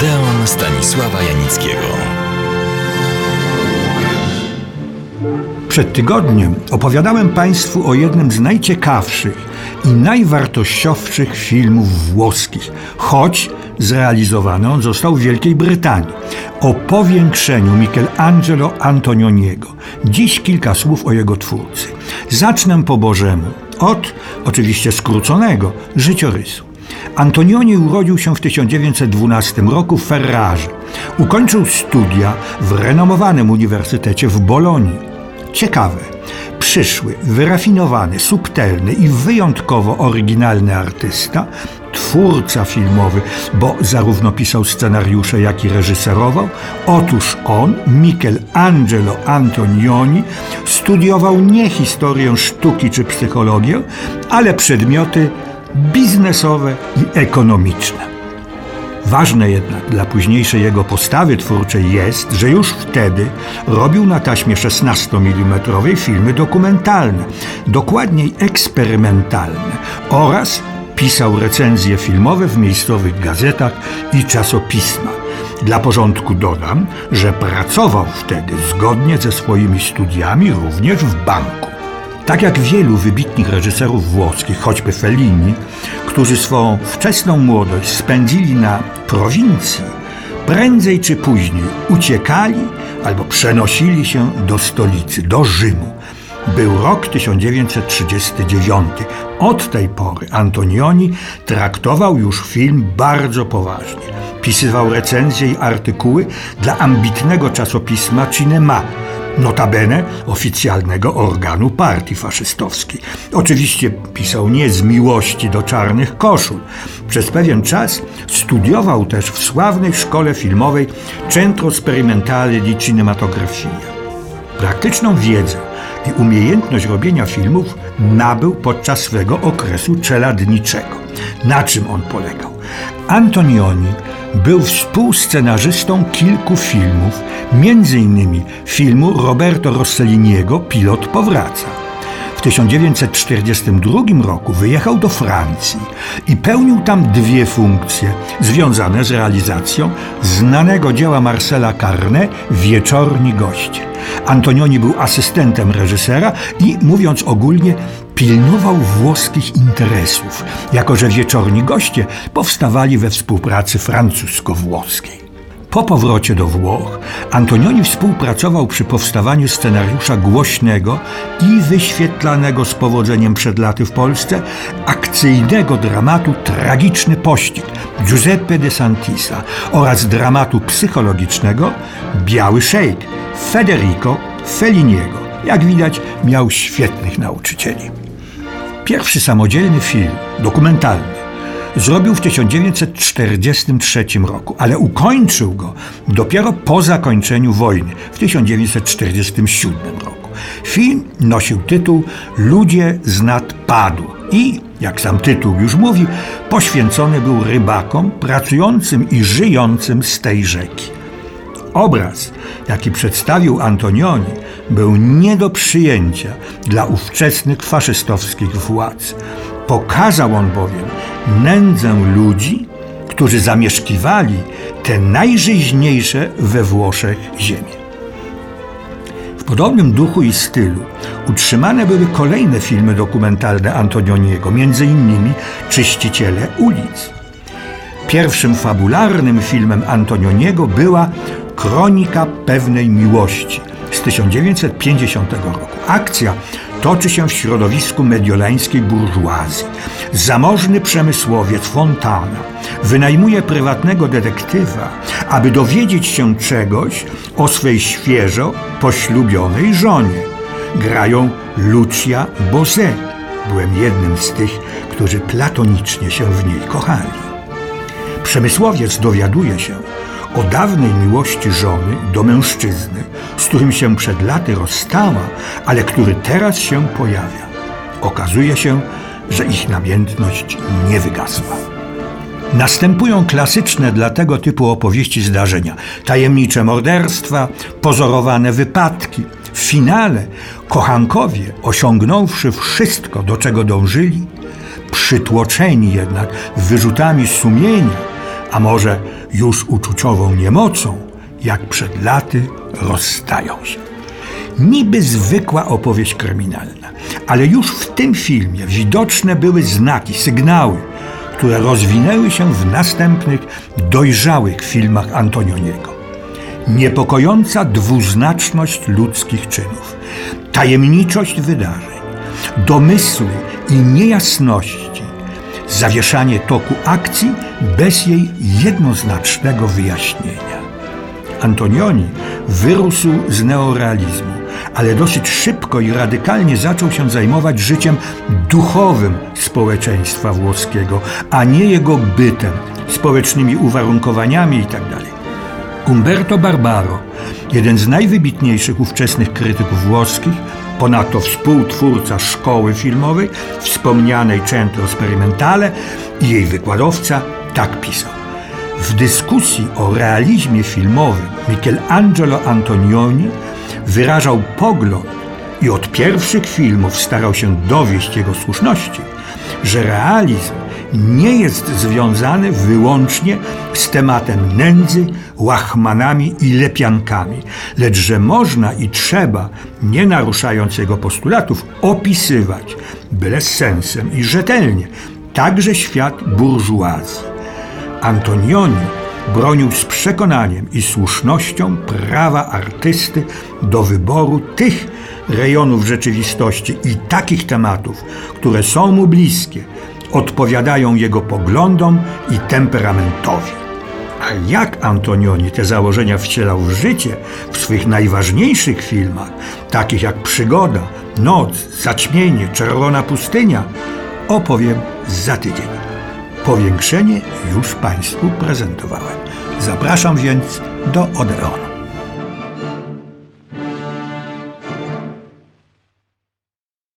Odeon Stanisława Janickiego. Przed tygodniem opowiadałem Państwu o jednym z najciekawszych i najwartościowszych filmów włoskich, choć zrealizowany on został w Wielkiej Brytanii. O powiększeniu Michelangelo Antonioniego. Dziś kilka słów o jego twórcy. Zacznę po Bożemu, od oczywiście skróconego życiorysu. Antonioni urodził się w 1912 roku w Ferrarze. Ukończył studia w renomowanym uniwersytecie w Bolonii. Ciekawe, przyszły, wyrafinowany, subtelny i wyjątkowo oryginalny artysta, twórca filmowy, bo zarówno pisał scenariusze, jak i reżyserował, otóż on, Michelangelo Antonioni, studiował nie historię sztuki czy psychologię, ale przedmioty biznesowe i ekonomiczne. Ważne jednak dla późniejszej jego postawy twórczej jest, że już wtedy robił na taśmie 16 mm filmy dokumentalne, dokładniej eksperymentalne oraz pisał recenzje filmowe w miejscowych gazetach i czasopismach. Dla porządku dodam, że pracował wtedy zgodnie ze swoimi studiami również w banku. Tak jak wielu wybitnych reżyserów włoskich, choćby Fellini, którzy swą wczesną młodość spędzili na prowincji, prędzej czy później uciekali albo przenosili się do stolicy, do Rzymu. Był rok 1939. Od tej pory Antonioni traktował już film bardzo poważnie. Pisywał recenzje i artykuły dla ambitnego czasopisma Cinema, notabene oficjalnego organu partii faszystowskiej. Oczywiście pisał nie z miłości do czarnych koszul. Przez pewien czas studiował też w sławnej szkole filmowej Centro Sperimentale di Cinematografia. Praktyczną wiedzę i umiejętność robienia filmów nabył podczas swego okresu czeladniczego. Na czym on polegał? Antonioni był współscenarzystą kilku filmów, m.in. filmu Roberto Rosselliniego Pilot powraca. W 1942 roku wyjechał do Francji i pełnił tam dwie funkcje związane z realizacją znanego dzieła Marcela Carnet Wieczorni goście. Antonioni był asystentem reżysera i, mówiąc ogólnie, pilnował włoskich interesów, jako że wieczorni goście powstawali we współpracy francusko-włoskiej. Po powrocie do Włoch Antonioni współpracował przy powstawaniu scenariusza głośnego i wyświetlanego z powodzeniem przed laty w Polsce akcyjnego dramatu Tragiczny pościg Giuseppe de Santisa oraz dramatu psychologicznego Biały Szejk Federico Felliniego. Jak widać, miał świetnych nauczycieli. Pierwszy samodzielny film, dokumentalny, zrobił w 1943 roku, ale ukończył go dopiero po zakończeniu wojny w 1947 roku. Film nosił tytuł Ludzie z nadpadu i, jak sam tytuł już mówi, poświęcony był rybakom pracującym i żyjącym z tej rzeki. Obraz, jaki przedstawił Antonioni, był nie do przyjęcia dla ówczesnych faszystowskich władz. Pokazał on bowiem nędzę ludzi, którzy zamieszkiwali te najżyźniejsze we Włoszech ziemie. W podobnym duchu i stylu utrzymane były kolejne filmy dokumentalne Antonioniego, innymi Czyściciele ulic. Pierwszym fabularnym filmem Antonioniego była Kronika pewnej miłości z 1950 roku. Akcja toczy się w środowisku mediolańskiej burżuazji. Zamożny przemysłowiec Fontana wynajmuje prywatnego detektywa, aby dowiedzieć się czegoś o swej świeżo poślubionej żonie. Grają Lucia Bosé. Byłem jednym z tych, którzy platonicznie się w niej kochali. Przemysłowiec dowiaduje się, o dawnej miłości żony do mężczyzny, z którym się przed laty rozstała, ale który teraz się pojawia. Okazuje się, że ich namiętność nie wygasła. Następują klasyczne dla tego typu opowieści zdarzenia, tajemnicze morderstwa, pozorowane wypadki. W finale kochankowie, osiągnąwszy wszystko, do czego dążyli, przytłoczeni jednak wyrzutami sumienia, a może już uczuciową niemocą, jak przed laty rozstają się. Niby zwykła opowieść kryminalna, ale już w tym filmie widoczne były znaki, sygnały, które rozwinęły się w następnych, dojrzałych filmach Antonioniego. Niepokojąca dwuznaczność ludzkich czynów, tajemniczość wydarzeń, domysły i niejasności, zawieszanie toku akcji bez jej jednoznacznego wyjaśnienia. Antonioni wyrósł z neorealizmu, ale dosyć szybko i radykalnie zaczął się zajmować życiem duchowym społeczeństwa włoskiego, a nie jego bytem, społecznymi uwarunkowaniami itd. Umberto Barbaro, jeden z najwybitniejszych ówczesnych krytyków włoskich, ponadto współtwórca szkoły filmowej, wspomnianej Centro Sperimentale i jej wykładowca, tak pisał. W dyskusji o realizmie filmowym Michelangelo Antonioni wyrażał pogląd i od pierwszych filmów starał się dowieść jego słuszności, że realizm nie jest związany wyłącznie z tematem nędzy, łachmanami i lepiankami, lecz że można i trzeba, nie naruszając jego postulatów, opisywać, byle z sensem i rzetelnie, także świat burżuazji. Antonioni bronił z przekonaniem i słusznością prawa artysty do wyboru tych rejonów rzeczywistości i takich tematów, które są mu bliskie, odpowiadają jego poglądom i temperamentowi. A jak Antonioni te założenia wcielał w życie w swych najważniejszych filmach, takich jak Przygoda, Noc, Zaćmienie, Czerwona Pustynia, opowiem za tydzień. Powiększenie już Państwu prezentowałem. Zapraszam więc do Odeonu.